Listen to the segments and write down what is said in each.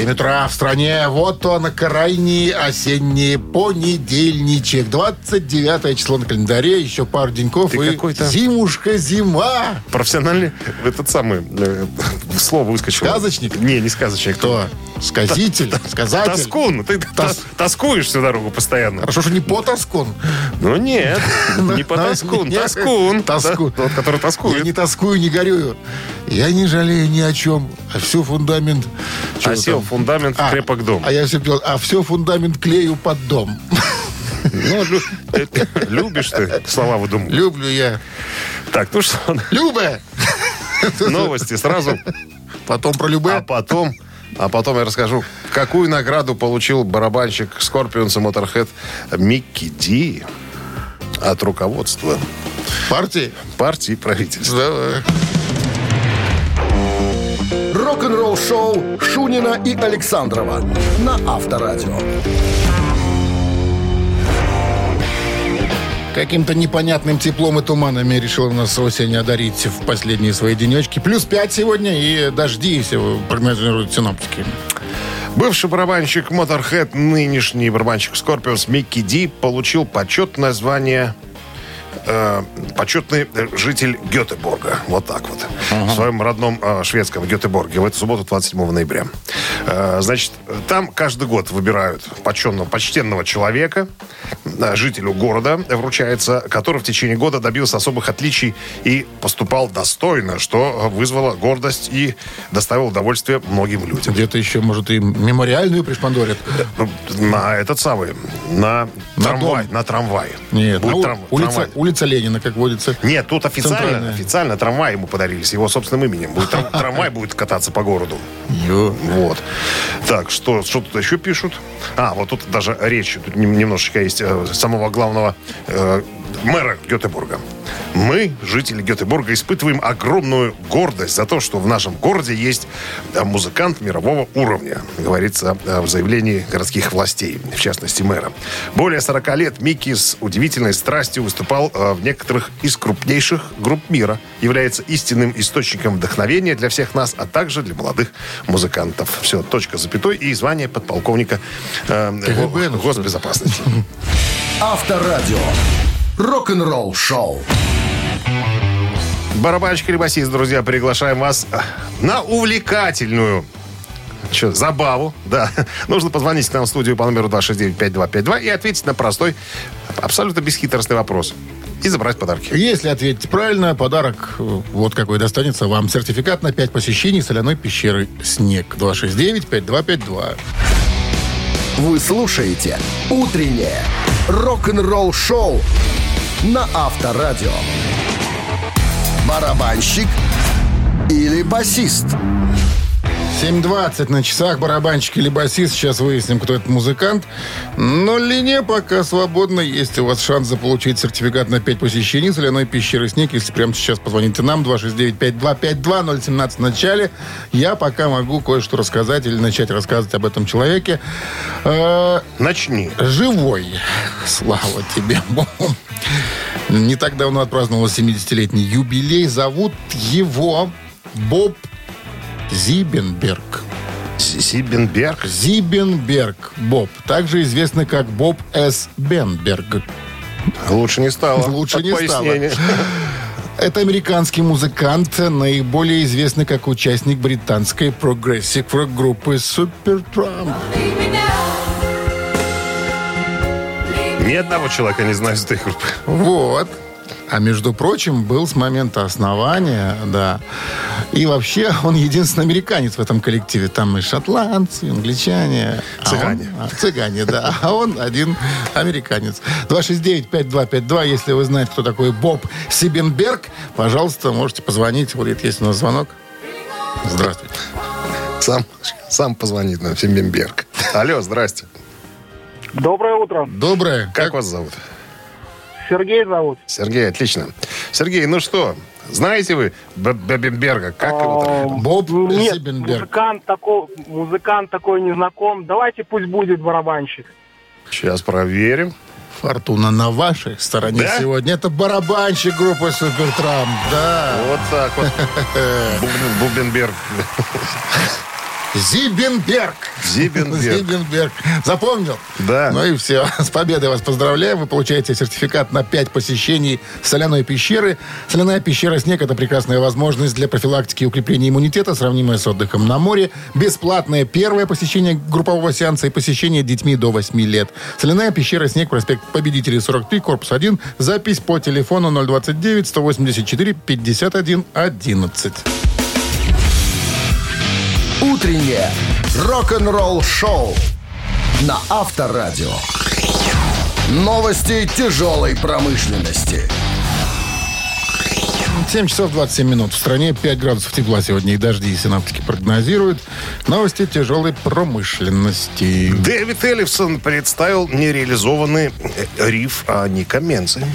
7 утра в стране. Вот он, крайний осенний понедельничек. 29 число на календаре. Еще пару деньков. Ты и какой-то- зимушка, зима. Профессиональный этот самый э, слово выскочило. Сказочник? Не, не сказочник. Кто? Сказитель? Сказатель? Тоскун. Ты Тос- тос- тоскуешь всю дорогу постоянно. Хорошо, что не потаскун. Ну нет, не по Ну, тоскун. Тоскун. Тоскун. Тот, который Я тоскует. не тоскую, не горюю. Я не жалею ни о чем. А все фундамент... Осел там? Фундамент А, крепок дом. А я все пел, а все фундамент клею под дом. Ну, лю- любишь ты слова выдумывать. Люблю я. Так, ну что, Любе! новости сразу. Потом про А любе. потом, а потом я расскажу, какую награду получил барабанщик Scorpions и Motorhead Микки Ди от руководства Партии? партии правительства. Давай. Рок-н-ролл-шоу Шунина и Александрова на Авторадио. Каким-то непонятным теплом и туманами решила нас осень одарить в последние свои денечки. Плюс 5 сегодня и дожди, если вы прогнозируют синоптики. Бывший барабанщик Motorhead, нынешний барабанщик Scorpions Микки Ди получил почетное звание э, почетный житель Гетеборга. Вот так вот. В своем родном э, шведском Гетеборге в эту субботу, 27 ноября. Э, значит, там каждый год выбирают почетного, почтенного человека, э, жителю города вручается, который в течение года добился особых отличий и поступал достойно, что вызвало гордость и доставило удовольствие многим людям. Где-то еще, может, и мемориальную пришпандорят. Ну, На этот самый, на, На трамвай, дом. на трамвай. Нет, Будет на у- трам- улица, трамвай. Улица Ленина, как водится. Нет, тут официально, официально трамвай ему подарили с его собственным именем. Будет трам- трамвай будет кататься по городу. Вот. Так, что, что тут еще пишут? А, вот тут даже речь, тут нем- немножечко есть э, самого главного э, мэра Гетеборга. Мы, жители Гетеборга, испытываем огромную гордость за то, что в нашем городе есть музыкант мирового уровня, говорится в заявлении городских властей, в частности мэра. Более 40 лет Микки с удивительной страстью выступал э, в некоторых из крупнейших групп мира, является истинным источником вдохновения для всех нас, а также для молодых музыкантов. Все, точка запятой и звание подполковника э, ну госбезопасности. Авторадио. Рок-н-ролл-шоу. Барабанщик или басист, друзья, приглашаем вас э, на увлекательную Че, забаву, да. Нужно позвонить к нам в студию по номеру 269-5252 и ответить на простой, абсолютно бесхитростный вопрос. И забрать подарки. Если ответите правильно, подарок э, вот какой достанется вам. Сертификат на 5 посещений соляной пещеры «Снег». 269-5252. Вы слушаете «Утреннее рок-н-ролл-шоу» на Авторадио. Барабанщик или басист? 7.20 на часах. Барабанщик или басист. Сейчас выясним, кто этот музыкант. Но линия пока свободна. Есть у вас шанс заполучить сертификат на 5 посещений соляной пещеры «Снег». Если прямо сейчас позвоните нам, 269-5252-017 в начале. Я пока могу кое-что рассказать или начать рассказывать об этом человеке. Э, Начни. живой. Слава тебе, Бог. Не так давно отпраздновал 70-летний юбилей. Зовут его Боб Зибенберг. Сибенберг. Зибенберг Боб. Также известный как Боб С. Бенберг. Лучше не стало. Лучше От не стало. Это американский музыкант, наиболее известный как участник британской прогрессив группы Supertramp. Ни одного человека не знаю из этой группы. Вот. А между прочим, был с момента основания, да. И вообще, он единственный американец в этом коллективе. Там и шотландцы, и англичане. А Цыгане. он- а, цыгане, да. А он один американец. 269-5252, если вы знаете, кто такой Боб Сибенберг, пожалуйста, можете позвонить. Вот есть у нас звонок. Здравствуйте. Сам, сам позвонит нам, Сибенберг. Алло, здрасте. Доброе утро. Доброе. Как вас зовут? Сергей зовут. Сергей, отлично. Сергей, ну что, знаете вы Бебенберга? Как его там? Боб Нет, Сибенберг. музыкант такой, музыкант такой не знаком. Давайте пусть будет барабанщик. Сейчас проверим. Фортуна на вашей стороне Да? сегодня. Это барабанщик группы Супертрамп. Да. Вот так вот. Бубен- Бубенберг. Зибенберг. Зибенберг. Зибенберг. Запомнил? Да. Ну и все. С победой вас поздравляем. Вы получаете сертификат на 5 посещений соляной пещеры. Соляная пещера «Снег» — это прекрасная возможность для профилактики и укрепления иммунитета, сравнимая с отдыхом на море. Бесплатное первое посещение группового сеанса и посещение детьми до 8 лет. Соляная пещера «Снег», проспект Победителей 43, корпус 1. Запись по телефону 029 184 51 11. Утреннее рок-н-ролл-шоу на Авторадио. Новости тяжелой промышленности. 7 часов 27 минут. В стране 5 градусов тепла сегодня и дожди синаптики прогнозируют. Новости тяжелой промышленности. Дэвид Эллифсон представил нереализованный э, риф о Ника Менце.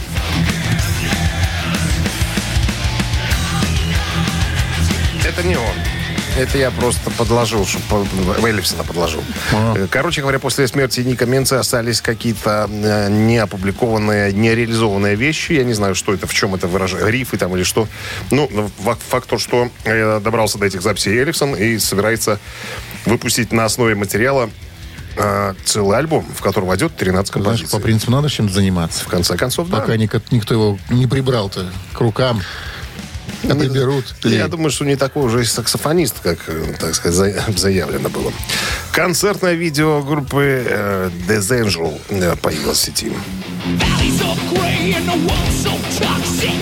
Это не он. Это я просто подложил, чтобы Эллифсона подложил. Э, Короче говоря, после смерти Ника Менца остались какие-то э, неопубликованные, нереализованные вещи. Я не знаю, что это, в чем это выражает, рифы там или что. Ну, факт, факт то, что э, добрался до этих записей Эллифсон и собирается выпустить на основе материала э, целый альбом, в котором войдет 13 Знаешь, композиций. по принципу надо чем заниматься. В конце концов, да. Пока никто его не прибрал-то к рукам. А приберут. Я думаю, что не такой уже и саксофонист, как, так сказать, за- заявлено было. Концертное видео группы э, Death Angel э, появилось в сети. Valleys of gray and the world so toxic.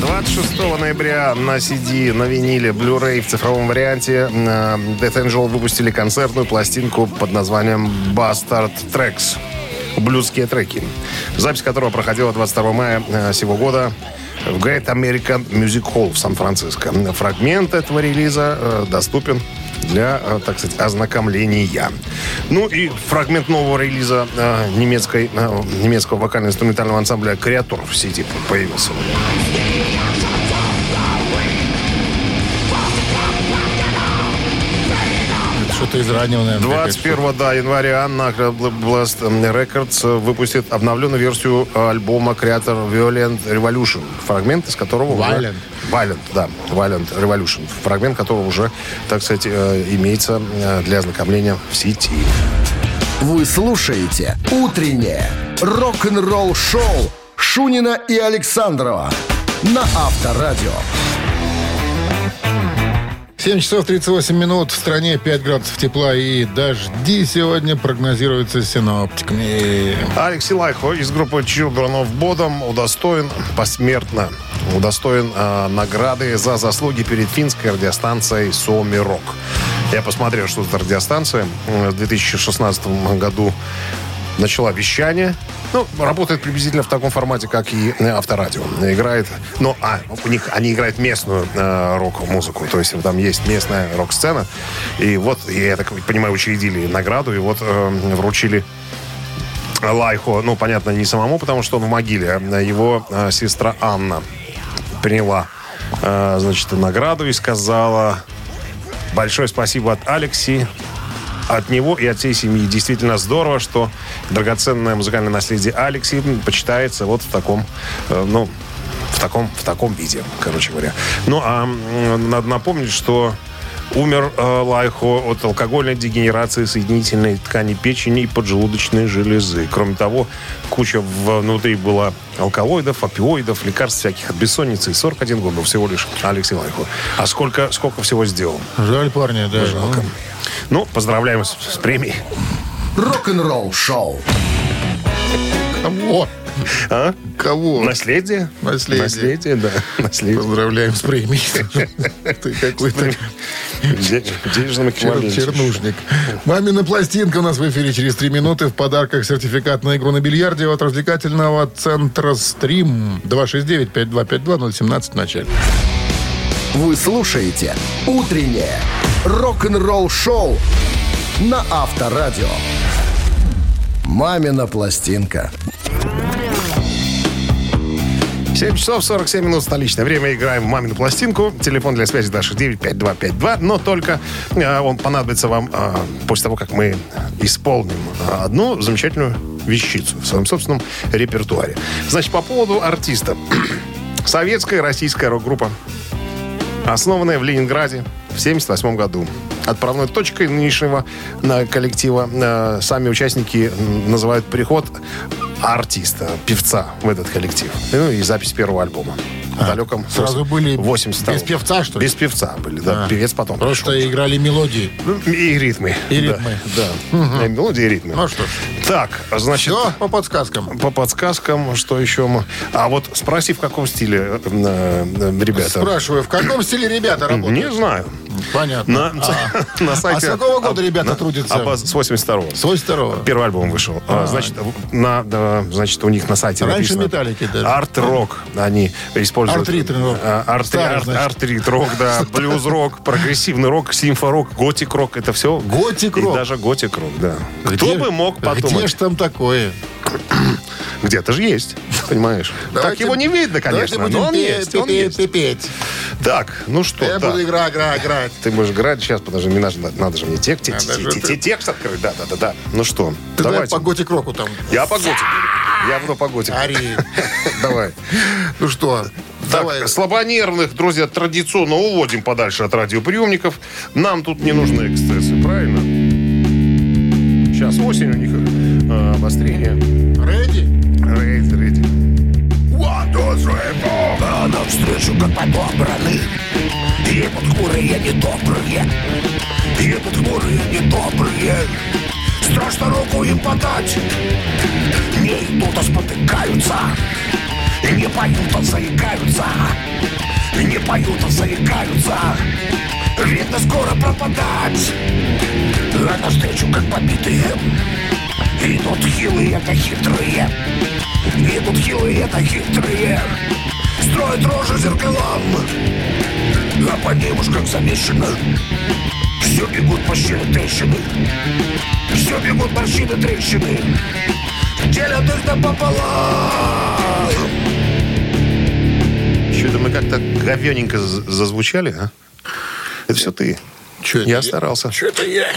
26 ноября на CD, на виниле, Blu-ray в цифровом варианте э, Death Angel выпустили концертную пластинку под названием Bastard Tracks. Блюзские треки. Запись которого проходила 22 мая э, сего года в Great American Music Hall в Сан-Франциско. Фрагмент этого релиза э, доступен для, э, так сказать, ознакомления. Ну и фрагмент нового релиза э, немецкой, э, немецкого вокально-инструментального ансамбля «Креатор» в сети появился. Это Что-то из раннего, наверное. 21 да, января Knuckle Blast Records выпустит обновленную версию альбома Creator Violent Revolution, фрагмент из которого уже- Violent. Violent, да, Violent Revolution, фрагмент которого уже, так сказать, э, имеется э, для ознакомления в сети. Вы слушаете «Утреннее рок-н-ролл-шоу» Шунина и Александрова на Авторадио. 7 часов 38 минут. В стране 5 градусов тепла и дожди сегодня прогнозируются синоптиками. Алексей Лайхо из группы Children of Bodom удостоен посмертно удостоен э, награды за заслуги перед финской радиостанцией Суоми Рок. Я посмотрел, что это радиостанция. В 2016 году начала вещание. Ну, работает приблизительно в таком формате, как и э, авторадио. Играет, ну, а, у них, они играют местную э, рок-музыку, то есть там есть местная рок-сцена. И вот, я так понимаю, учредили награду, и вот э, вручили Лайхо, ну, понятно, не самому, потому что он в могиле. а Его э, сестра Анна приняла, э, значит, награду и сказала большое спасибо от Алекси, от него и от всей семьи. Действительно здорово, что драгоценное музыкальное наследие Алекси почитается вот в таком, э, ну, в таком, в таком виде, короче говоря. Ну, а надо напомнить, что умер э, Лайхо от алкогольной дегенерации соединительной ткани печени и поджелудочной железы. Кроме того, куча внутри была алкалоидов, опиоидов, лекарств всяких от бессонницы. И 41 год был всего лишь Алексей Лайхо. А сколько, сколько всего сделал? Жаль парня, да. Жалко. Ну, поздравляем с, с премией. Рок-н-ролл-шоу. Кого? А? Кого? Наследие? Наследие. Наследие, да. Наследие. Поздравляем с премией. Ты какой-то Де- Денежным чернушник. Мамина пластинка у нас в эфире через три минуты. В подарках сертификат на игру на бильярде от развлекательного центра «Стрим». 269-5252-017 в начале. Вы слушаете «Утреннее рок-н-ролл-шоу» на Авторадио. «Мамина пластинка». 7 часов 47 минут столичное время. Играем в мамину пластинку. Телефон для связи Даша 95252. Но только э, он понадобится вам э, после того, как мы исполним э, одну замечательную вещицу в своем собственном репертуаре. Значит, по поводу артиста. Советская российская рок-группа, основанная в Ленинграде в 1978 году. Отправной точкой нынешнего э, коллектива э, сами участники называют приход артиста, певца в этот коллектив. Ну и запись первого альбома. В далеком А, сразу были 80 без певца, что ли? Без певца были, да. А. Певец потом Просто пришел. играли мелодии. Ну, И ритмы. И Да, ритмы. Да. И Мелодии и ритмы. Ну что ж, Так, значит, все по подсказкам. по подсказкам, что еще? мы- А вот спроси, в каком стиле, э, э, ребята. Спрашиваю, в каком стиле ребята работают? Не знаю. Понятно. На, А, на сайте... А с какого года а, ребята на- трудятся? а, с 82-го. С 82-го. Первый альбом вышел. А, Значит, в- на, да, значит, у них на сайте Раньше написано... «Металлике» даже. Арт-рок. Они используют... Арт-ритм-рок. А, арт- Старый, арт- значит. Арт-рит-рок, да. Блюз-рок, прогрессивный рок, симфорок, готик-рок. Это все... Готик-рок. И даже готик-рок, да. Кто бы мог подумать? Где ж там такое? Где-то же есть, понимаешь? так Давайте- его не видно, конечно, но он пе- есть, он пе- есть. пе- петь. Так, ну что, Я да. буду игра, игра, играть. Ты будешь играть сейчас, подожди, мне надо, надо же мне тек, те- Надо те- же те- ты- те- текст открыть. Да, да, да, да. Ну что, Ты давай давайте. по готик-року там. Я по готику. Я буду по готику. Ари. Давай. Ну что, Так, давай. слабонервных, друзья, традиционно уводим подальше от радиоприемников. Нам тут не нужны эксцессы, правильно? Сейчас осень у них э, обострение. Рэди? Рейд, рейд. А навстречу, как подобраны Едут хмурые, недобрые Едут хмурые, недобрые Страшно руку им подать. Не идут, а спотыкаются. Не поют, а заикаются. Не поют, а заикаются. Видно, скоро пропадать. А навстречу, как побитые Идут хилые, это хитрые Идут хилые, это хитрые Строят рожи зеркалам А по ним уж как замешано Все бегут морщины трещины Все бегут морщины трещины Делят их напополам Что-то мы как-то говененько зазвучали, а? Это все ты. Чё это я я? старался. Что это я?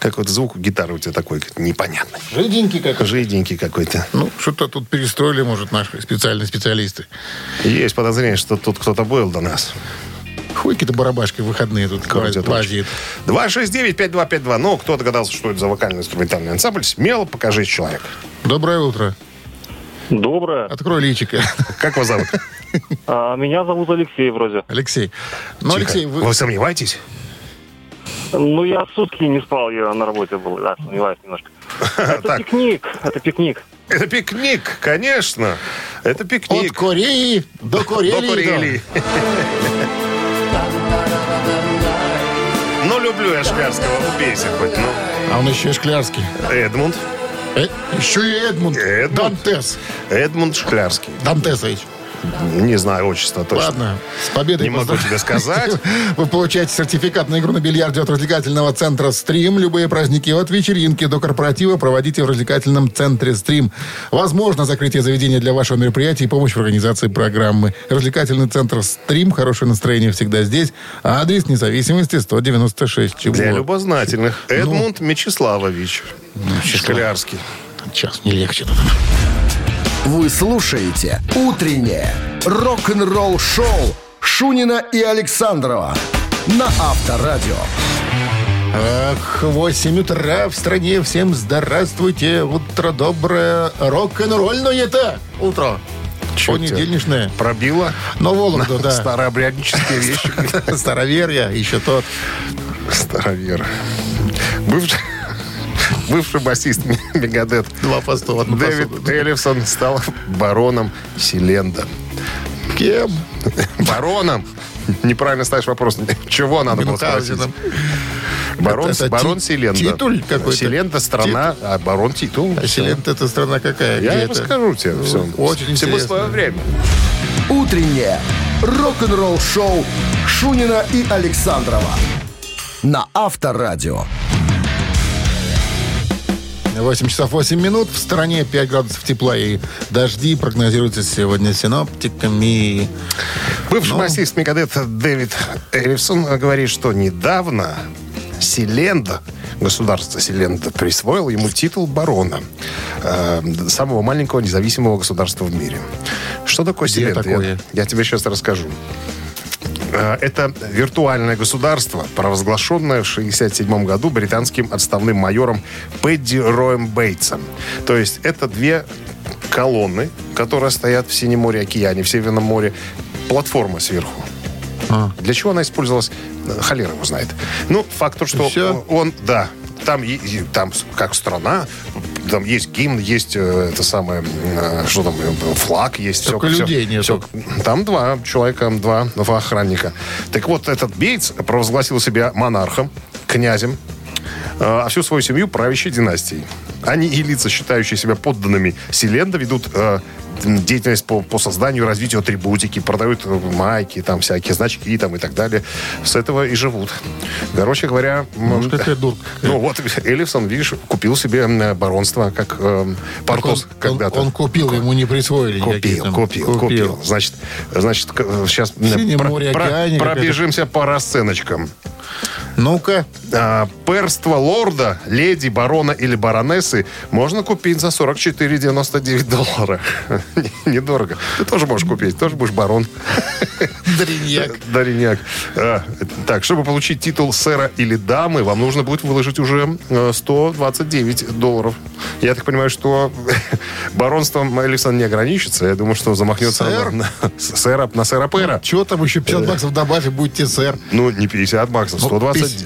Как вот звук гитары у тебя такой непонятный. Жиденький как. Жиденький какой-то. Ну, что-то тут перестроили, может, наши специальные специалисты. Есть подозрение, что тут кто-то был до нас. Хуй какие-то барабашки в выходные тут Крутят лазит. 269-5252. Ну, кто догадался, что это за вокально-инструментальный ансамбль, смело покажи человек. Доброе утро. Доброе. Открой личико. Как вас зовут? А, меня зовут Алексей вроде. Алексей. Ну. Алексей, вы... вы... сомневаетесь? Ну, я сутки не спал, я на работе был. Да, сомневаюсь немножко. Это пикник, это пикник. Это пикник, конечно. Это От пикник. Кореи до До Карелии. Карелии. Ну, люблю я Шклярского. Убейся хоть. Ну, А он еще и Шклярский. Эдмунд. Э, еще и Эдмунд. Эдмунд. Дантес. Эдмунд Шклярский. Дантесович. Не знаю отчество точно. Ладно, с победой. Не могу тебе сказать. Вы получаете сертификат на игру на бильярде от развлекательного центра «Стрим». Любые праздники от вечеринки до корпоратива проводите в развлекательном центре «Стрим». Возможно закрытие заведения для вашего мероприятия и помощь в организации программы. Развлекательный центр «Стрим». Хорошее настроение всегда здесь. Адрес независимости 196. Чего? Для любознательных. Ну. Эдмунд Мечиславович. Шклярский. Сейчас не легче. Вы слушаете «Утреннее рок-н-ролл-шоу» Шунина и Александрова на Авторадио. Ах, 8 утра в стране. Всем здравствуйте. Утро доброе. Рок-н-ролльное-то утро. Чё Понедельничное. Пробило. Но Вологду, да. Старообряднические вещи. Староверья, еще тот. Старовер. Бывший, бывший басист Мегадет Два по сто, одну по Дэвид сто. Эллифсон стал бароном Селенда. Кем? Бароном? Неправильно ставишь вопрос. Чего надо было спросить? Барон, Это- это барон ти- Селенда. титуль какой-то? Селенда страна, а барон титул. А Селент это страна какая? Я это? расскажу тебе все. Очень Всему интересно. свое время. «Утреннее рок-н-ролл-шоу» Шунина и Александрова на Авторадио. 8 часов 8 минут. В стране 5 градусов тепла и дожди прогнозируются сегодня синоптиками. Бывший Ну. басист Мегадет Дэвид Эрисон говорит, что недавно Селенда, государство Селенда, присвоило ему титул барона э, самого маленького независимого государства в мире. Что такое Где Селенда? такое? Я, я тебе сейчас расскажу. Э, Это виртуальное государство, провозглашенное в 1967 году британским отставным майором Пэдди Роем Бейтсом. То есть это две колонны, которые стоят в Синем море, океане, в Северном море. Платформа сверху. А. Для чего она использовалась, холера его знает. Ну, факт то, что Всё? он, да, там, там как страна, там есть гимн, есть э, это самое, э, что там, э, флаг есть. Только всё- людей всё- нету. всё. Там два человека, два, два охранника. Так вот, этот Бейтс провозгласил себя монархом, князем, а всю свою семью правящей династией. Они и лица, считающие себя подданными Селенда, ведут э, деятельность по, по созданию развитию атрибутики, продают э, майки, там всякие значки там, и так далее. С этого и живут. Короче говоря... Может, какая дурка. ну вот, Эллифсон, видишь, купил себе баронство, как э, Портос он, когда-то. Он, он купил, ему не присвоили Купил, там. купил, купил, Значит, значит, к- сейчас Синем море, океане, как пробежимся по расценочкам. Ну-ка. А, перство лорда, леди, барона или баронессы можно купить за 44,99 доллара. Недорого. Ты тоже можешь купить, тоже будешь барон. Дриньяк. Дариняк. А, так, чтобы получить титул сэра или дамы, вам нужно будет выложить уже э, 129 долларов. Я так понимаю, что баронством Александр не ограничится. Я думаю, что замахнется Сэр? на, сэра, на сэра Пэра. Чего там еще 50 баксов добавь и будете сэр. Ну, не 50 баксов, Ну,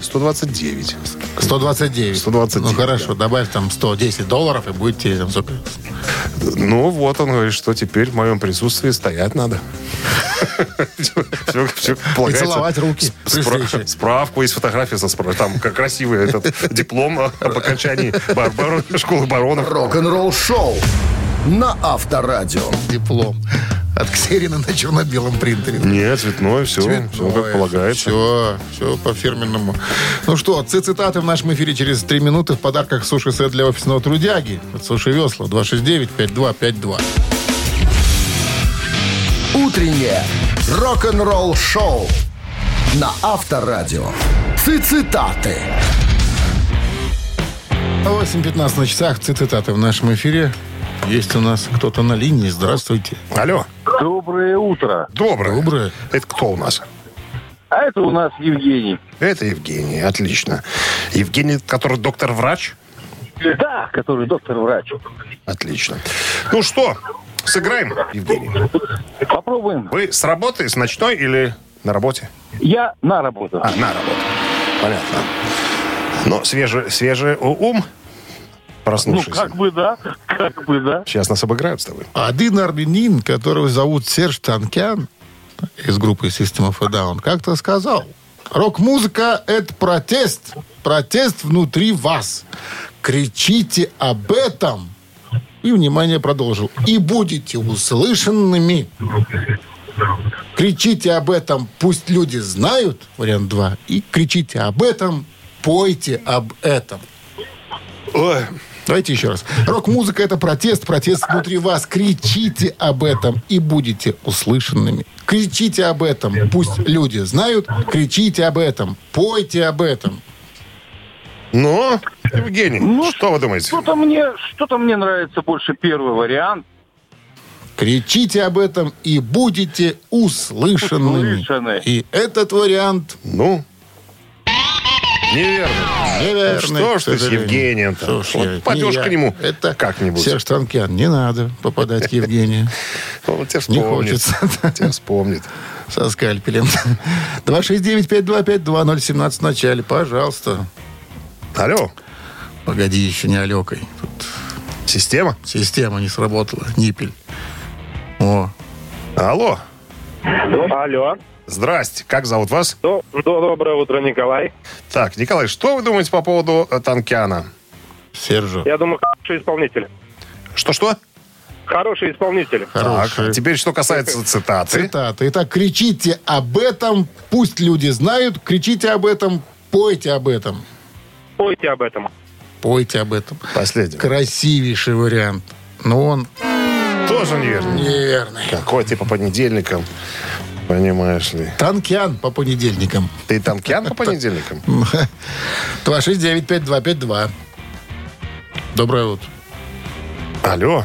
120, 50. 129. 129. 129, Ну хорошо, добавь там 110 долларов и будете там сколько? Ну, вот он говорит, что теперь в моем присутствии стоять надо. Полагается. целовать руки. Справку есть фотография со справкой. Там как красивый этот диплом об окончании школы баронов. Рок-н-ролл шоу на Авторадио. Диплом. От Ксерина на черно-белом принтере. Нет, цветной, все, все как полагается. Все, все по-фирменному. Ну что, цитаты в нашем эфире через три минуты. В подарках суши-сет для офисного трудяги. От Суши Весла 269-5252. Утреннее рок-н-ролл шоу на Авторадио. Цитаты. 8.15 на часах. Цитаты в нашем эфире. Есть у нас кто-то на линии. Здравствуйте. Алло, Доброе утро. доброе. Доброе. Это кто у нас? А это у нас Евгений. Это Евгений, отлично. Евгений, который доктор-врач? Да, который доктор-врач. Отлично. Ну что, сыграем, Евгений? Попробуем. Вы с работы, с ночной или на работе? Я на работу. А, на работу. Понятно. Но свежий, свежий у- ум ну, проснувшийся. как бы да, как бы да. Сейчас нас обыграют с тобой. Один армянин, которого зовут Серж Танкян из группы System of a Down, как-то сказал, рок-музыка — это протест. Протест внутри вас. Кричите об этом. И, внимание, продолжил. И будете услышанными. Кричите об этом, пусть люди знают, вариант 2. И кричите об этом, пойте об этом. Ой, Давайте еще раз. Рок-музыка это протест, протест внутри вас. Кричите об этом и будете услышанными. Кричите об этом, пусть люди знают. Кричите об этом, пойте об этом. ну, Евгений, Ну, что вы думаете? Что-то мне, что-то мне нравится больше первый вариант. Кричите об этом и будете услышанными. Услышаны. И этот вариант Ну, неверно. неверный. Ну, что ж ты с? Что ж Вот пойдешь не к нему Это как-нибудь. Серж Танкян. Не надо попадать к Евгению. Он тебя Не вспомнит. хочется. Тебя вспомнит. Со скальпелем. 269-525-2017 в начале. Пожалуйста. Алло, Погоди, еще не Алекой. Тут система? система не сработала. Ниппель. О, Алло, Алло. здрасте. Как зовут вас? До- до- Доброе утро, Николай. Так, Николай, что вы думаете по поводу э, Танкяна? Сержу. Я думаю, хороший исполнитель. Что-что? Хороший исполнитель. Хороший. Так, теперь что касается цитаты. Цитата. Итак, кричите об этом, пусть люди знают. Кричите об этом, пойте об этом. Пойте об этом. спойте об этом. Последний. Красивейший вариант. Но он Тоже неверно. неверный. Какой ты по понедельникам, понимаешь ли. Танкиан по понедельникам. Ты танкян по понедельникам? 269-5252. Доброе утро. Алло.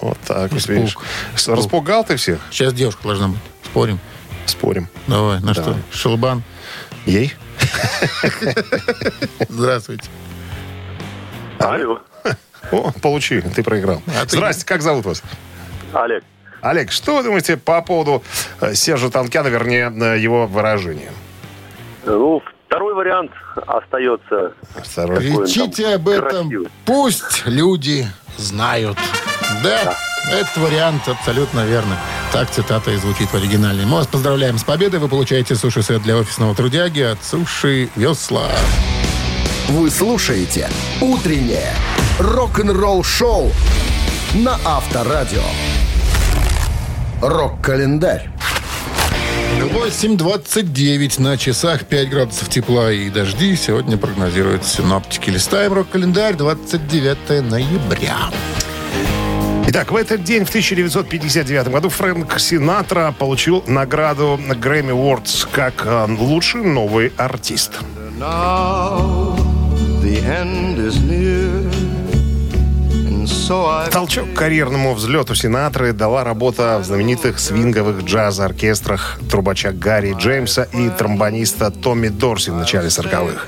Вот так Испуг. видишь. С- Распугал ты всех? Сейчас девушка должна быть. Спорим? Спорим. Давай, на что? Шелбан. Ей? Здравствуйте. Алло. О, получи, ты проиграл. А ты- Здрасте, как зовут вас? Олег. Олег, что вы думаете по поводу э, Сержа Танкяна, вернее, его выражения? Ну, второй вариант остается. Второй. Кричите там об этом. красивый. Пусть люди знают. Да, этот вариант абсолютно верно. Так цитата и звучит в оригинале. Мы вас поздравляем с победой. Вы получаете суши-сет для офисного трудяги от Суши Весла. Вы слушаете «Утреннее рок-н-ролл-шоу» на Авторадио. Рок-календарь. 8.29 на часах, 5 градусов тепла и дожди. Сегодня прогнозируют синоптики. Листаем рок-календарь, 29 ноября. Итак, в этот день, в 1959 году, Фрэнк Синатра получил награду Грэмми Awards как э, лучший новый артист. Now the end is near, Толчок к карьерному взлету Синатры дала работа в знаменитых свинговых джаз-оркестрах трубача Гарри Джеймса и тромбониста Томми Дорси в начале 40-х.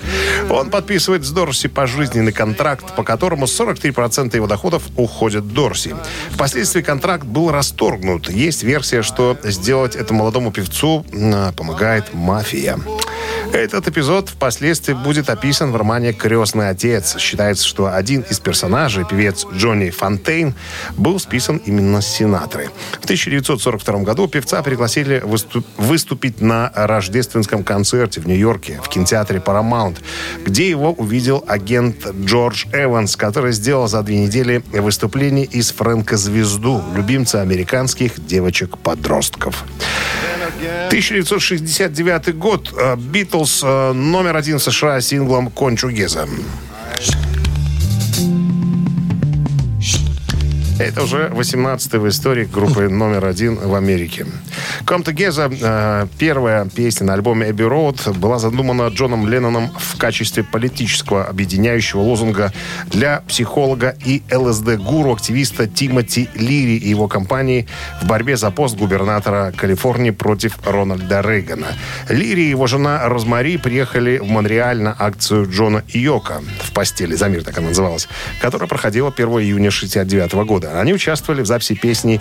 Он подписывает с Дорси пожизненный контракт, по которому 43% его доходов уходят Дорси. Впоследствии контракт был расторгнут. Есть версия, что сделать это молодому певцу м, помогает мафия. Этот эпизод впоследствии будет описан в романе «Крестный отец». Считается, что один из персонажей, певец Джонни Фонтейн, был списан именно с Синатры. В 1942 году певца пригласили выступ- выступить на рождественском концерте в Нью-Йорке в кинотеатре Paramount, где его увидел агент Джордж Эванс, который сделал за две недели выступлений из Фрэнка Звезду, любимца американских девочек-подростков. 1969 год. Э, Битлз э, номер один США синглом «Кончугеза». Это уже 18-й в истории группы номер один в Америке. «Come Together», э, первая песня на альбоме «Эбби Роуд», была задумана Джоном Ленноном в качестве политического объединяющего лозунга для психолога и ЛСД-гуру, активиста Тимоти Лири и его компании в борьбе за пост губернатора Калифорнии против Рональда Рейгана. Лири и его жена Розмари приехали в Монреаль на акцию Джона Йока в постели, за мир так она называлась, которая проходила 1 июня 69 года. Они участвовали в записи песни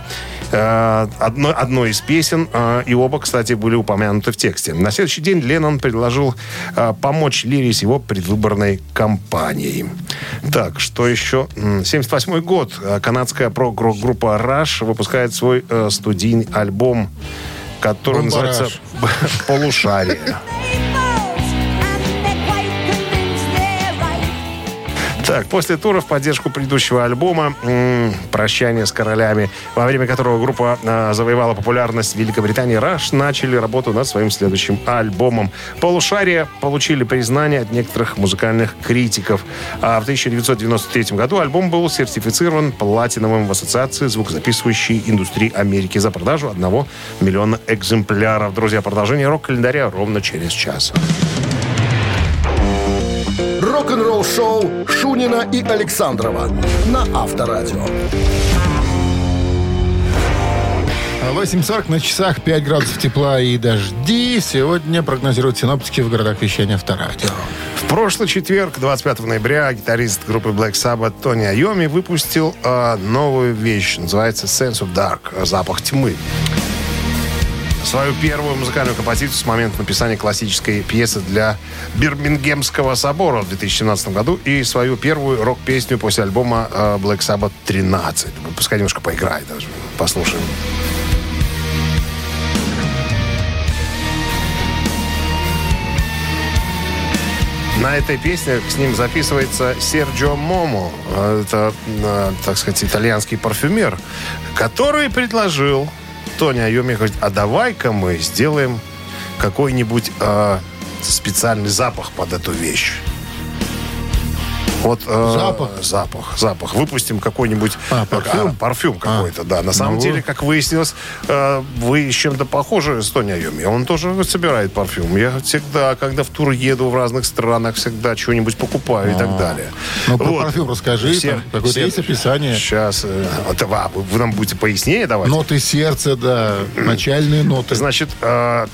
э, одной, одной из песен, э, и оба, кстати, были упомянуты в тексте. На следующий день Леннон предложил э, помочь Лири с его предвыборной кампанией. Так, что еще? М, 78 год. Э, Канадская прог-группа Rush выпускает свой э, студийный альбом, который Бомбараж. называется «Полушарие». Так, после тура в поддержку предыдущего альбома «Прощание с королями», во время которого группа а, завоевала популярность в Великобритании, Раш начали работу над своим следующим альбомом. «Полушария» получили признание от некоторых музыкальных критиков. А в 1993 году альбом был сертифицирован платиновым в Ассоциации звукозаписывающей индустрии Америки за продажу одного миллиона экземпляров. Друзья, продолжение рок-календаря ровно через час. Рок-н-ролл-шоу Шунина и Александрова на Авторадио. 8.40 на часах, 5 градусов тепла и дожди. Сегодня прогнозируют синоптики в городах вещания Авторадио. В прошлый четверг, 25 ноября, гитарист группы Black Sabbath Тони Айоми выпустил э, новую вещь. Называется Sense of Dark. Запах тьмы. Свою первую музыкальную композицию с момента написания классической пьесы для Бирмингемского собора в 2017 году и свою первую рок-песню после альбома э, Black Sabbath 13. Пускай немножко поиграет даже. Послушаем. На этой песне с ним записывается Серджио Момо. Это, э, так сказать, итальянский парфюмер, который предложил Тони Айоми, говорит, а давай-ка мы сделаем какой-нибудь э, специальный запах под эту вещь. Вот, э, Запах? Запах, запах. Выпустим какой-нибудь... А, парфюм? а, парфюм какой-то, да. На самом Ну. деле, как выяснилось, э, вы с чем-то похожи с Тони Айоми. Он тоже собирает парфюм. Я всегда, когда в тур еду в разных странах, всегда что-нибудь покупаю и так далее. Ну, про парфюм расскажи, там какое-то есть описание? Сейчас. э, вот, а, вы, вы нам будете пояснее давать? Ноты сердца, да, начальные ноты. Значит, э,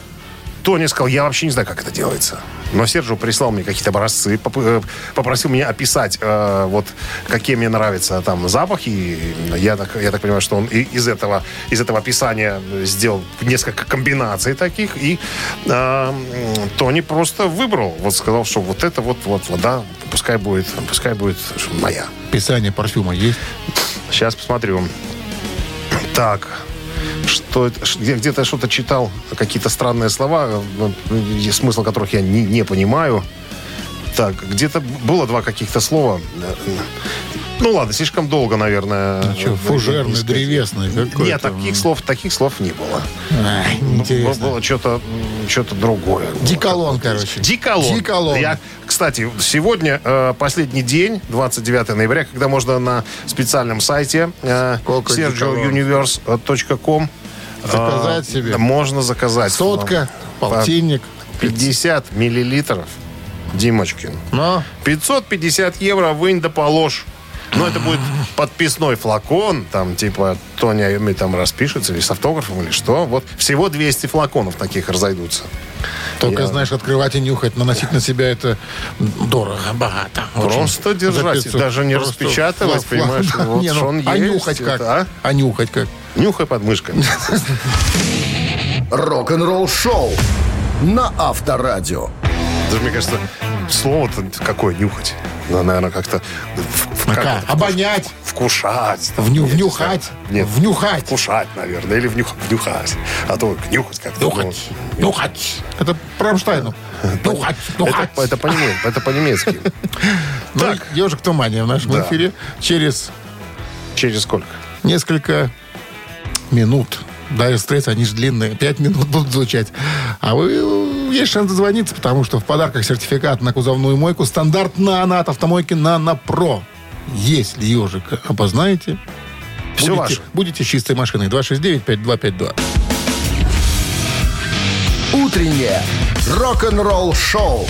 Тони сказал, я вообще не знаю, как это делается. Но Серджио прислал мне какие-то образцы, э, попросил меня описать, э, вот, какие мне нравятся там запахи. И Я так, я так понимаю, что он и- из этого, из этого описания сделал несколько комбинаций таких. И э, Тони просто выбрал, вот сказал, что вот это вот, вот, вода, пускай будет, пускай будет моя. Описание парфюма есть? Сейчас посмотрю. Так, что я где-то что-то читал, какие-то странные слова, ну, и смысл которых я не, не понимаю. Так, где-то было два каких-то слова. Ну ладно, слишком долго, наверное. Ну, что, э, фужерный, искать. древесный какой-то. Нет, таких слов, таких слов не было. Было, интересно. было что-то, что-то другое. Диколон, короче. Диколон. Диколон. Я, кстати, сегодня э, последний день, 29 ноября, когда можно на специальном сайте э, sergiouniverse.com Заказать себе. Можно заказать. Сотка, полтинник. 50 миллилитров. Димочкин. Но 550 евро вынь да положь. Но это будет подписной флакон, там, типа, Тони Айоми там распишется, или с автографом, или что. Вот всего 200 флаконов таких разойдутся. только, Я- знаешь, открывать и нюхать, наносить на себя это дорого, богато. Очень. Просто За держать, 500. даже не Просто распечатывать, флаг- понимаешь, флаг- вот Не, ну, он а есть, нюхать как? это, а? А нюхать как? Нюхай под мышками. Рок-н-ролл шоу на Авторадио. Даже, мне кажется, слово-то какое нюхать. Ну, наверное, как-то как? Обонять, вкушать. там, вню- внюхать. Нет, внюхать. вкушать, наверное, или внюх- внюхать. А то нюхать как-то. Нюхать, нюхать. Это по Рамштайну. Нюхать, ну, нюхать. Это, это, по-неме- это по-немецки. Ну, Так. «Ежик Тумания» в нашем Да. эфире через Через сколько? несколько минут. Да, стресс, они же длинные. Пять минут будут звучать. А вы есть шанс дозвониться, потому что в подарках сертификат на кузовную мойку стандарт «Нано» от автомойки «Нано Про». Если ежик опознаете, Все будете, ваше. будете с чистой машиной. 269-5252. Утреннее рок-н-ролл шоу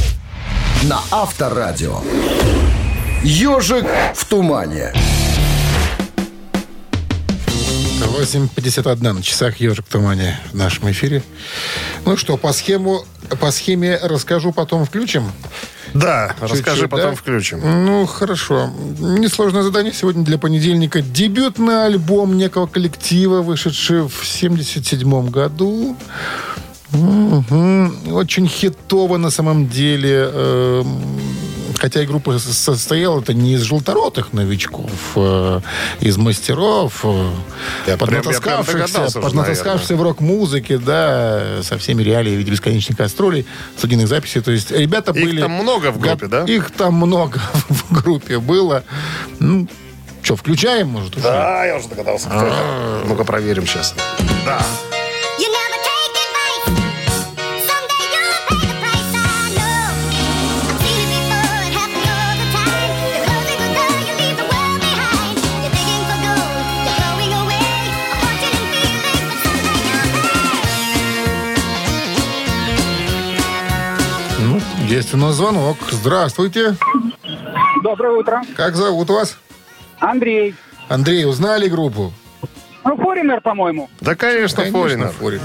на Авторадио. Ежик в тумане. 8.51 на часах «Ежик в тумане» в нашем эфире. Ну что, по, схему, по схеме расскажу, потом включим. Да, расскажи, Чуть-чуть, потом да? включим. Ну, хорошо. Несложное задание сегодня для понедельника. Дебютный альбом некого коллектива, вышедший в 77 году. Мгм. Очень хитово на самом деле. Хотя и группа состояла это не из желторотых новичков, э, из мастеров, э, поднатаскавшихся, поднатаскавшихся в рок-музыке, да, со всеми реалиями в виде бесконечных гастролей, студийных записей. То есть ребята Их были... там много в группе, да? Их там много в группе было. Ну, что, включаем, может, уже? Да, я уже догадался. это. Ну-ка проверим сейчас. Да. Есть у нас звонок. Здравствуйте. Доброе утро. Как зовут вас? Андрей. Андрей, узнали группу? Ну, Форинер, по-моему. Да, конечно, Форинер. Форинер.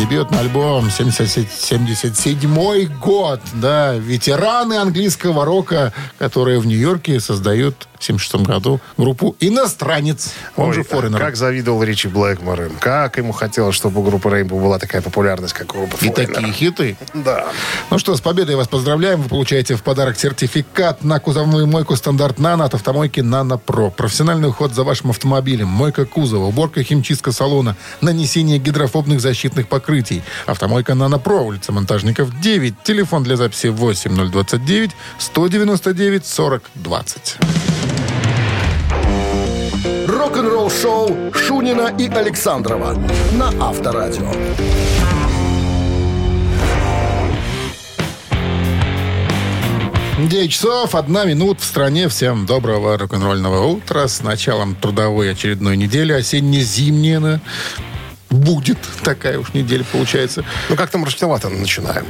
Дебютный альбом 77 год. Да, ветераны английского рока, которые в Нью-Йорке создают в 76 году группу «Иностранец». Он Ой, же Форинер. Как завидовал Ричи Блэкмор. Как ему хотелось, чтобы у группы Рейнбо была такая популярность, как у группы И такие хиты. Да. Ну что, с победой вас поздравляем. Вы получаете в подарок сертификат на кузовную мойку стандарт «Нано» от автомойки «Нано Про». Профессиональный уход за вашим автомобилем, мойка кузова, уборка химчистка салона, нанесение гидрофобных защитных покрытий. Автомойка «Нано Про», улица Монтажников, 9. Телефон для записи 8029 199 40 20. Рок-н-ролл шоу Шунина и Александрова на Авторадио. 9 часов, одна минут в стране. Всем доброго рок-н-ролльного утра. С началом трудовой очередной недели. Осенне-зимняя она будет. Такая уж неделя получается. Ну, как-то мрачновато начинаем.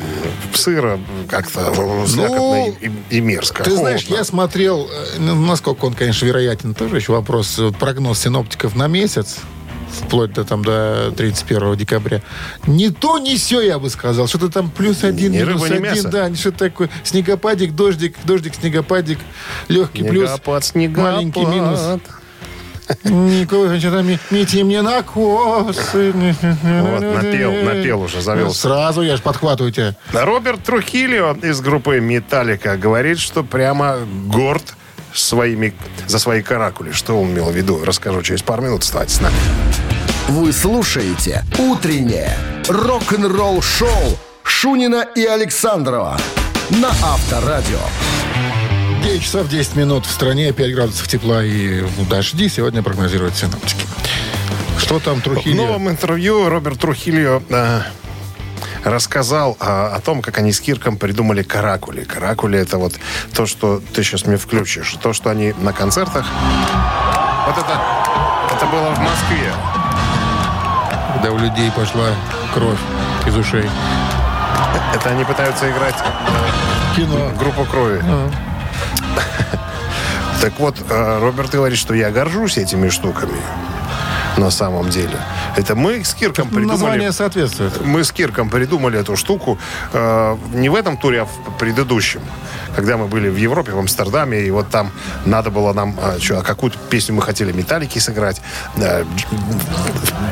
Сыро, как-то слякотно и, и мерзко. Ну, Ты знаешь, Холодно. я смотрел, э, ну, насколько он, конечно, вероятен, тоже еще вопрос. Прогноз синоптиков на месяц вплоть до, там, до 31 декабря. Не то, не все, я бы сказал. Что-то там плюс один, Ни минус рыба, один. мясо. Да, что-то такое. Снегопадик, дождик, дождик, снегопадик. Легкий плюс, Снегопад, снегопад. маленький минус. Что-то ми- мети мне на косы. Вот, напел, напел уже, завелся. Сразу я ж подхватываю тебя. Роберт Трухильо из группы «Металлика» говорит, что прямо горд своими, за свои каракули. Что он имел в виду? Расскажу через пару минут. Оставайтесь с нами. Вы слушаете «Утреннее рок-н-ролл-шоу» Шунина и Александрова на Авторадио. 9 часов 10 минут в стране, 5 градусов тепла и дожди сегодня прогнозируют синоптики. Что там В Трухильо? новом интервью Роберт Трухильо э, рассказал э, о том, как они с Кирком придумали каракули. Каракули это вот то, что ты сейчас мне включишь. То, что они на концертах... Вот это, это было в Москве. Когда у людей пошла кровь из ушей. Это они пытаются играть Кино. группу крови. Так вот, э, Роберт говорит, что я горжусь этими штуками. На самом деле. Это мы с Кирком придумали... Название соответствует. Мы с Кирком придумали эту штуку э, не в этом туре, а в предыдущем. Когда мы были в Европе, в Амстердаме, и вот там надо было нам э, чё, а какую-то песню мы хотели металлики сыграть. Э,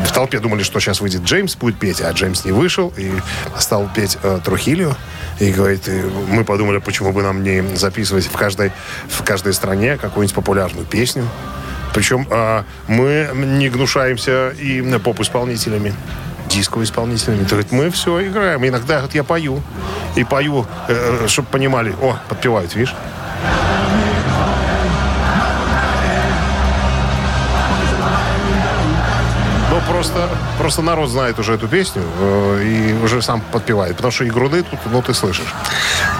в толпе думали, что сейчас выйдет Джеймс, будет петь, а Джеймс не вышел и стал петь э, Трухилио. И говорит, мы подумали, почему бы нам не записывать в каждой, в каждой стране какую-нибудь популярную песню. Причем э, мы не гнушаемся и поп-исполнителями, диско-исполнителями. То есть мы все играем. Иногда вот я пою. И пою, чтобы понимали. О, подпевают, видишь? Просто, просто народ знает уже эту песню э, и уже сам подпевает. Потому что и груды тут, ну, ты слышишь.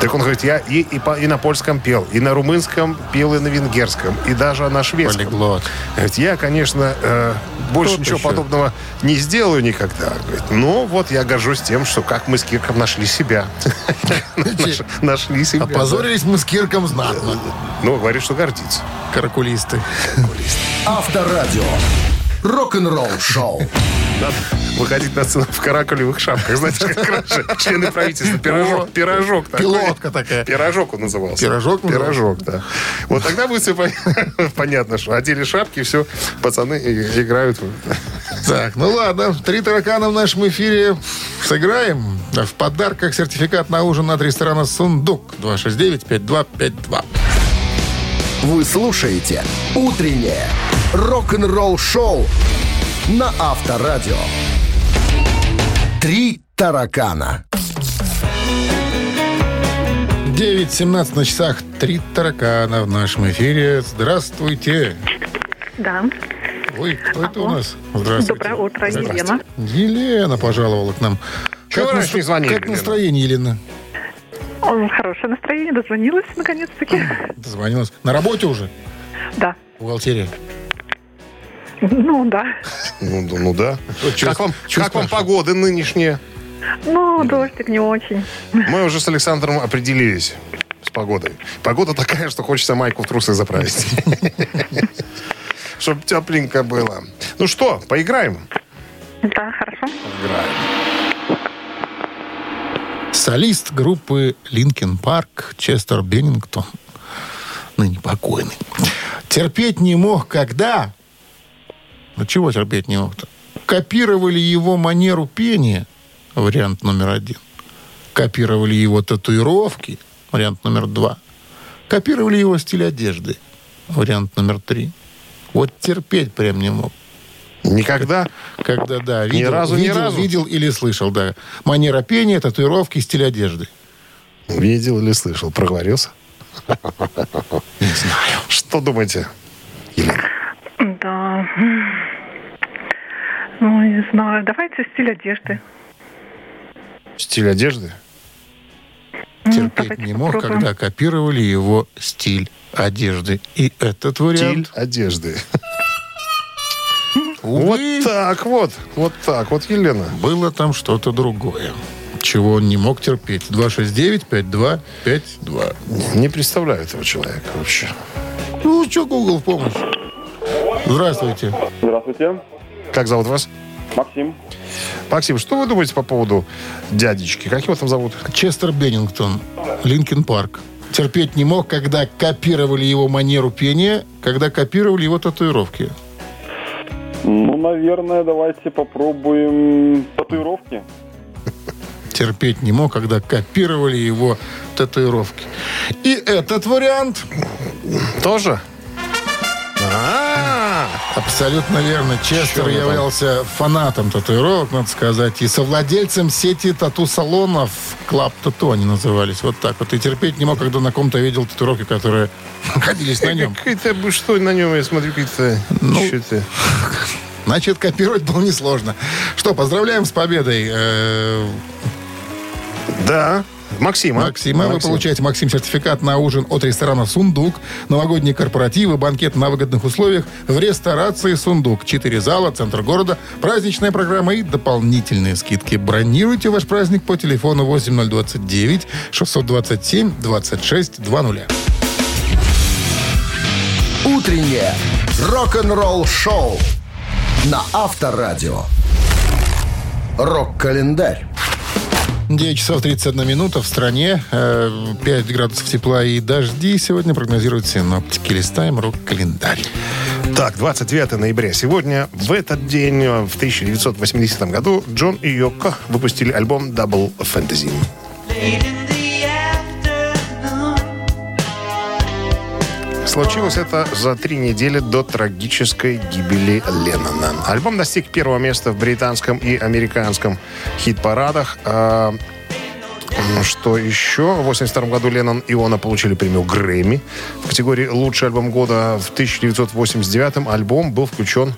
Так он говорит, я и, и, по- и на польском пел, и на румынском пел, и на венгерском, и даже на шведском. Полиглот. Говорит, я, конечно, э, больше Кто-то ничего еще. подобного не сделаю никогда. Говорит, но вот я горжусь тем, что как мы с Кирком нашли себя. Наш- Нашли себя. Опозорились мы с Кирком знатно. Ну, говорит, что гордится. Каракулисты. Авторадио. Рок-н-ролл-шоу. Надо выходить на сцену в каракулевых шапках. Знаете, как раньше члены правительства. Пирожок. Пирожок такой. Пилотка такая. Пирожок он назывался. Пирожок? Пирожок, да. Вот тогда будет все пон- понятно, что одели шапки, все, пацаны и- играют. Так, ну ладно, три таракана в нашем эфире сыграем. В подарках сертификат на ужин от ресторана «Сундук» 269-5252. Вы слушаете «Утреннее рок-н-ролл-шоу» на Авторадио. Три таракана. 9.17 на часах. Три таракана в нашем эфире. Здравствуйте. Да. Ой, кто это у нас? Здравствуйте. Доброе утро, Елена. Елена пожаловала к нам. Чего Как, раньше не звонили, как Елена? настроение, Елена? О, Хорошее настроение, дозвонилась наконец-таки. Дозвонилась. На работе уже? Да. Бухгалтерия. Ну, да. Ну, да, ну да. Как вам, как вам погода нынешняя? Ну, дождик не очень. Мы уже с Александром определились с погодой. Погода такая, что хочется майку в трусы заправить. Чтоб тепленько было. Ну что, поиграем? Да, хорошо. Играем. Солист группы Линкен Парк Честер Беннингтон, ныне покойный, терпеть не мог, когда... Ну, чего терпеть не мог-то? Копировали его манеру пения, вариант номер один. Копировали его татуировки, вариант номер два. Копировали его стиль одежды, вариант номер три. Вот терпеть прям не мог. Никогда? Когда, да, Ни видел, разу, ни видел, разу? видел или слышал, да. Манера пения, татуировки, стиль одежды. Видел или слышал? Проговорился? Не знаю. Что думаете? Да. Ну, не знаю. Давайте стиль одежды. Стиль одежды? Терпеть давайте не мог, попробуем. когда копировали его стиль одежды. И этот Стиль вариант... одежды. Увы, Вот так вот. Вот так вот, Елена. было там что-то другое. Чего он не мог терпеть. 269-5252. Не представляю этого человека вообще. Ну, что, Google в помощь? Здравствуйте. Здравствуйте. Как зовут вас? Максим. Максим, что вы думаете по поводу дядечки? Как его там зовут? Честер Беннингтон, Linkin Park. Терпеть не мог, когда копировали его манеру пения, когда копировали его татуировки. Ну, наверное, давайте попробуем татуировки. Терпеть не мог, когда копировали его татуировки. И этот вариант Тоже? А, абсолютно верно. Честер там? являлся фанатом татуировок, надо сказать, и совладельцем сети тату-салонов Club Tattoo они назывались. Вот так вот. И терпеть не мог, когда на ком-то видел татуировки, которые находились на нем. Какие-то, бы что на нем, я смотрю, какие-то... Ну. Значит, копировать было несложно. Что, поздравляем с победой. Э, Да. Максима. Максима. Вы получаете, Максим, сертификат на ужин от ресторана «Сундук», новогодние корпоративы, банкет на выгодных условиях в ресторации «Сундук». Четыре зала, центр города, праздничная программа и дополнительные скидки. Бронируйте ваш праздник по телефону 8029 627 26 20. Утреннее рок-н-ролл-шоу на Авторадио. Рок-календарь. 9 часов 31 минута в стране. э, 5 градусов тепла и дожди сегодня прогнозируют синоптики. Листаем рок-календарь. Так, 29 ноября. Сегодня, в этот день, э, в 1980 году, Джон и Йоко выпустили альбом Double Fantasy. Случилось это за три недели до трагической гибели Леннона. Альбом достиг первого места в британском и американском хит-парадах. А, Что еще? В 1982 году Леннон и Иона получили премию Грэмми. В категории «Лучший альбом года» в 1989 альбом был включен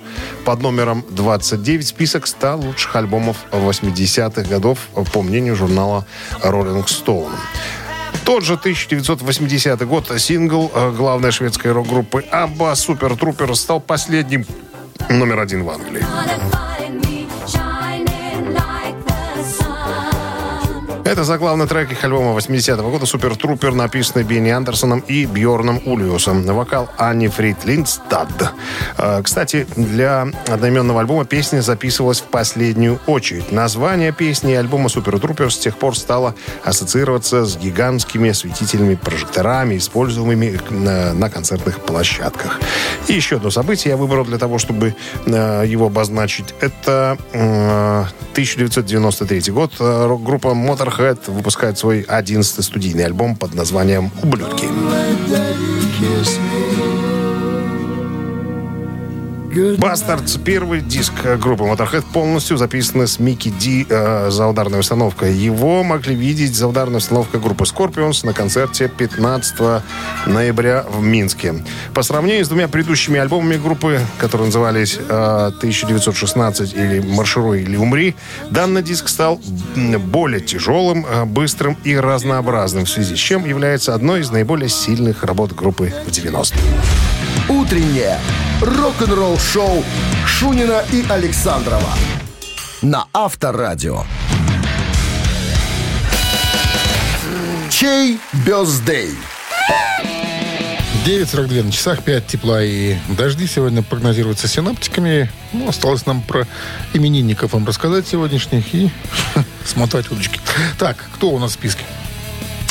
под номером 29 в список 100 лучших альбомов 80-х годов, по мнению журнала Rolling Stone. Тот же 1980 год сингл э, главной шведской рок-группы ABBA «Super Trouper» стал последним номер один в Англии. Это заглавный трек их альбома 80-го года «Super Trouper», написанный Бенни Андерсоном и Бьорном Ульюсом. Вокал Анни Фрид Лингстад. Э, Кстати, для одноименного альбома песня записывалась в последнюю очередь. Название песни и альбома «Super Trouper» с тех пор стало ассоциироваться с гигантскими осветительными прожекторами, используемыми на, концертных площадках. И еще одно событие я выбрал для того, чтобы э, его обозначить. Это э, 1993 год. Э, Рок-группа Motorhead выпускает свой 11-й студийный альбом под названием «Ублюдки». Бастардс, первый диск группы Motorhead, полностью записанный с Микки Ди э, за ударной установкой. Его могли видеть за ударной установкой группы Scorpions на концерте 15 ноября в Минске. По сравнению с двумя предыдущими альбомами группы, которые назывались э, 1916 или «Маршируй» или «Умри», данный диск стал более тяжелым, э, быстрым и разнообразным, в связи с чем является одной из наиболее сильных работ группы в 90-е. Утреннее рок-н-ролл-шоу Шунина и Александрова на Авторадио. Чей бездей? 9.42 на часах, 5 тепла и дожди сегодня прогнозируются синаптиками. Ну, осталось нам про именинников вам рассказать сегодняшних и смотать удочки. Так, кто у нас в списке?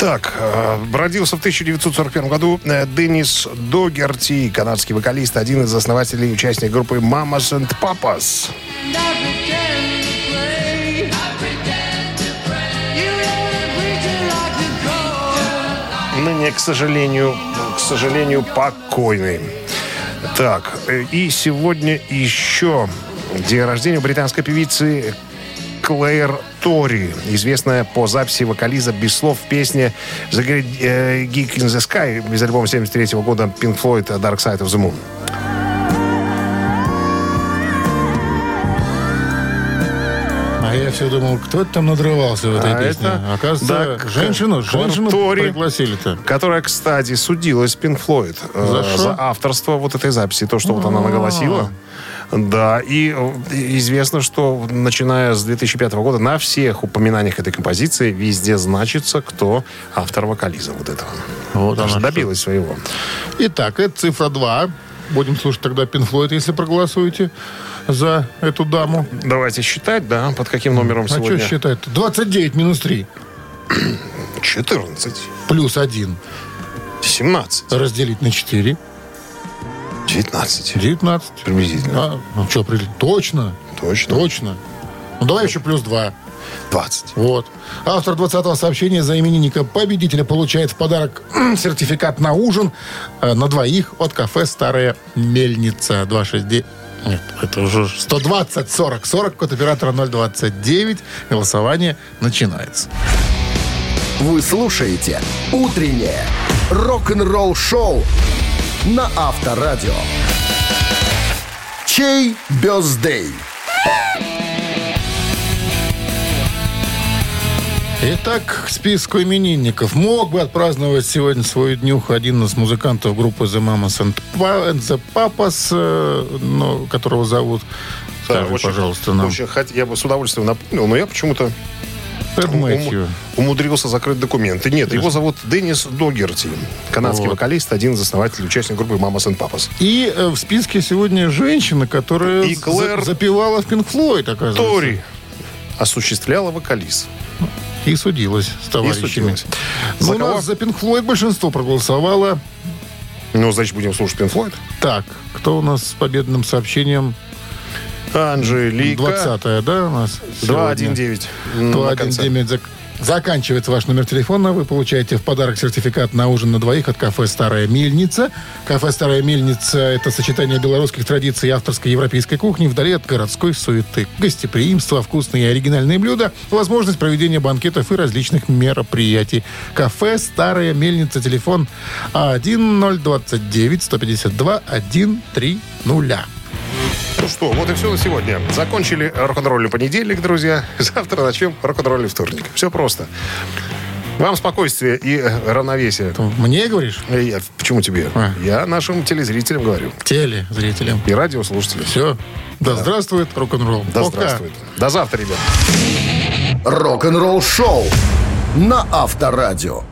Так, э, родился в 1941 году э, Деннис Догерти, канадский вокалист, один из основателей и участник группы Mamas and Papas. Ныне, к сожалению, к сожалению, покойный. Так, э, и сегодня еще день рождения британской певицы Клэр Тори, известная по записи вокализа без слов в песне The Great э, Geek in the Sky из альбома 73 года Pink Floyd Dark Side of the Moon. А я все думал, кто это там надрывался в этой А песне. это- Оказывается, да, женщину, женщину Тори. пригласили-то. Которая, кстати, судилась Пинк Флойд э, За что? за авторство вот этой записи, то, что вот она наголосила. Да, и э, известно, что начиная с 2005 года на всех упоминаниях этой композиции везде значится, кто автор вокализа вот этого. Вот Даже она добилась своего. Итак, это цифра 2. Будем слушать тогда Пинфлойд, если проголосуете за эту даму. Давайте считать, да, под каким номером А что сегодня? считать? 29 минус 3 14, плюс 1 17, разделить на 4. 19. 19. Приблизительно. А, ну что, точно? Точно. Точно. Ну давай еще плюс 2. 20. Вот. Автор 20-го сообщения за именинника победителя получает в подарок сертификат на ужин э, на двоих от кафе «Старая мельница». 269... Нет, это уже 120 40 40 код оператора 029. Голосование начинается. Вы слушаете «Утреннее рок-н-ролл-шоу» на Авторадио. Чей бездей? Итак, к списку именинников. Мог бы отпраздновать сегодня свой днюх один из музыкантов группы The Mamas and the Papas, э, но, которого зовут... Да, Скажи, очень- пожалуйста, нам. очень я бы с удовольствием напомнил, но я почему-то Тед ум- умудрился закрыть документы. Нет, его зовут Деннис Догерти. Канадский Вот. вокалист, один из основателей, участник группы Mamas and Papas. И э, в списке сегодня женщина, которая И Клэр за- запевала в Пинк Флойд, оказывается. Тори осуществляла вокалист. И судилась с товарищами. судилась. Ну, За у кого? нас за Пинк Флойд большинство проголосовало. Ну, значит, будем слушать Пин Флойд. Так, кто у нас с победным сообщением? Анжелика. 20 да, у нас? сегодня? 219. на конце. 219. Зак- Заканчивается ваш номер телефона. Вы получаете в подарок сертификат на ужин на двоих от кафе «Старая мельница». Кафе «Старая мельница» — это сочетание белорусских традиций и авторской европейской кухни вдали от городской суеты. Гостеприимство, вкусные и оригинальные блюда, возможность проведения банкетов и различных мероприятий. Кафе «Старая мельница». Телефон 1029 152 130. Ну что, вот и все на сегодня. Закончили рок-н-ролльный понедельник, друзья. Завтра начнем рок-н-ролльный вторник. Все просто. Вам спокойствия и равновесия. Мне говоришь? Э, я- почему тебе? А. Я нашим телезрителям говорю. Телезрителям. И радиослушателям. Все. Да, здравствует рок-н-ролл. Да Пока. здравствует. До завтра, ребят. Рок-н-ролл-шоу на Авторадио.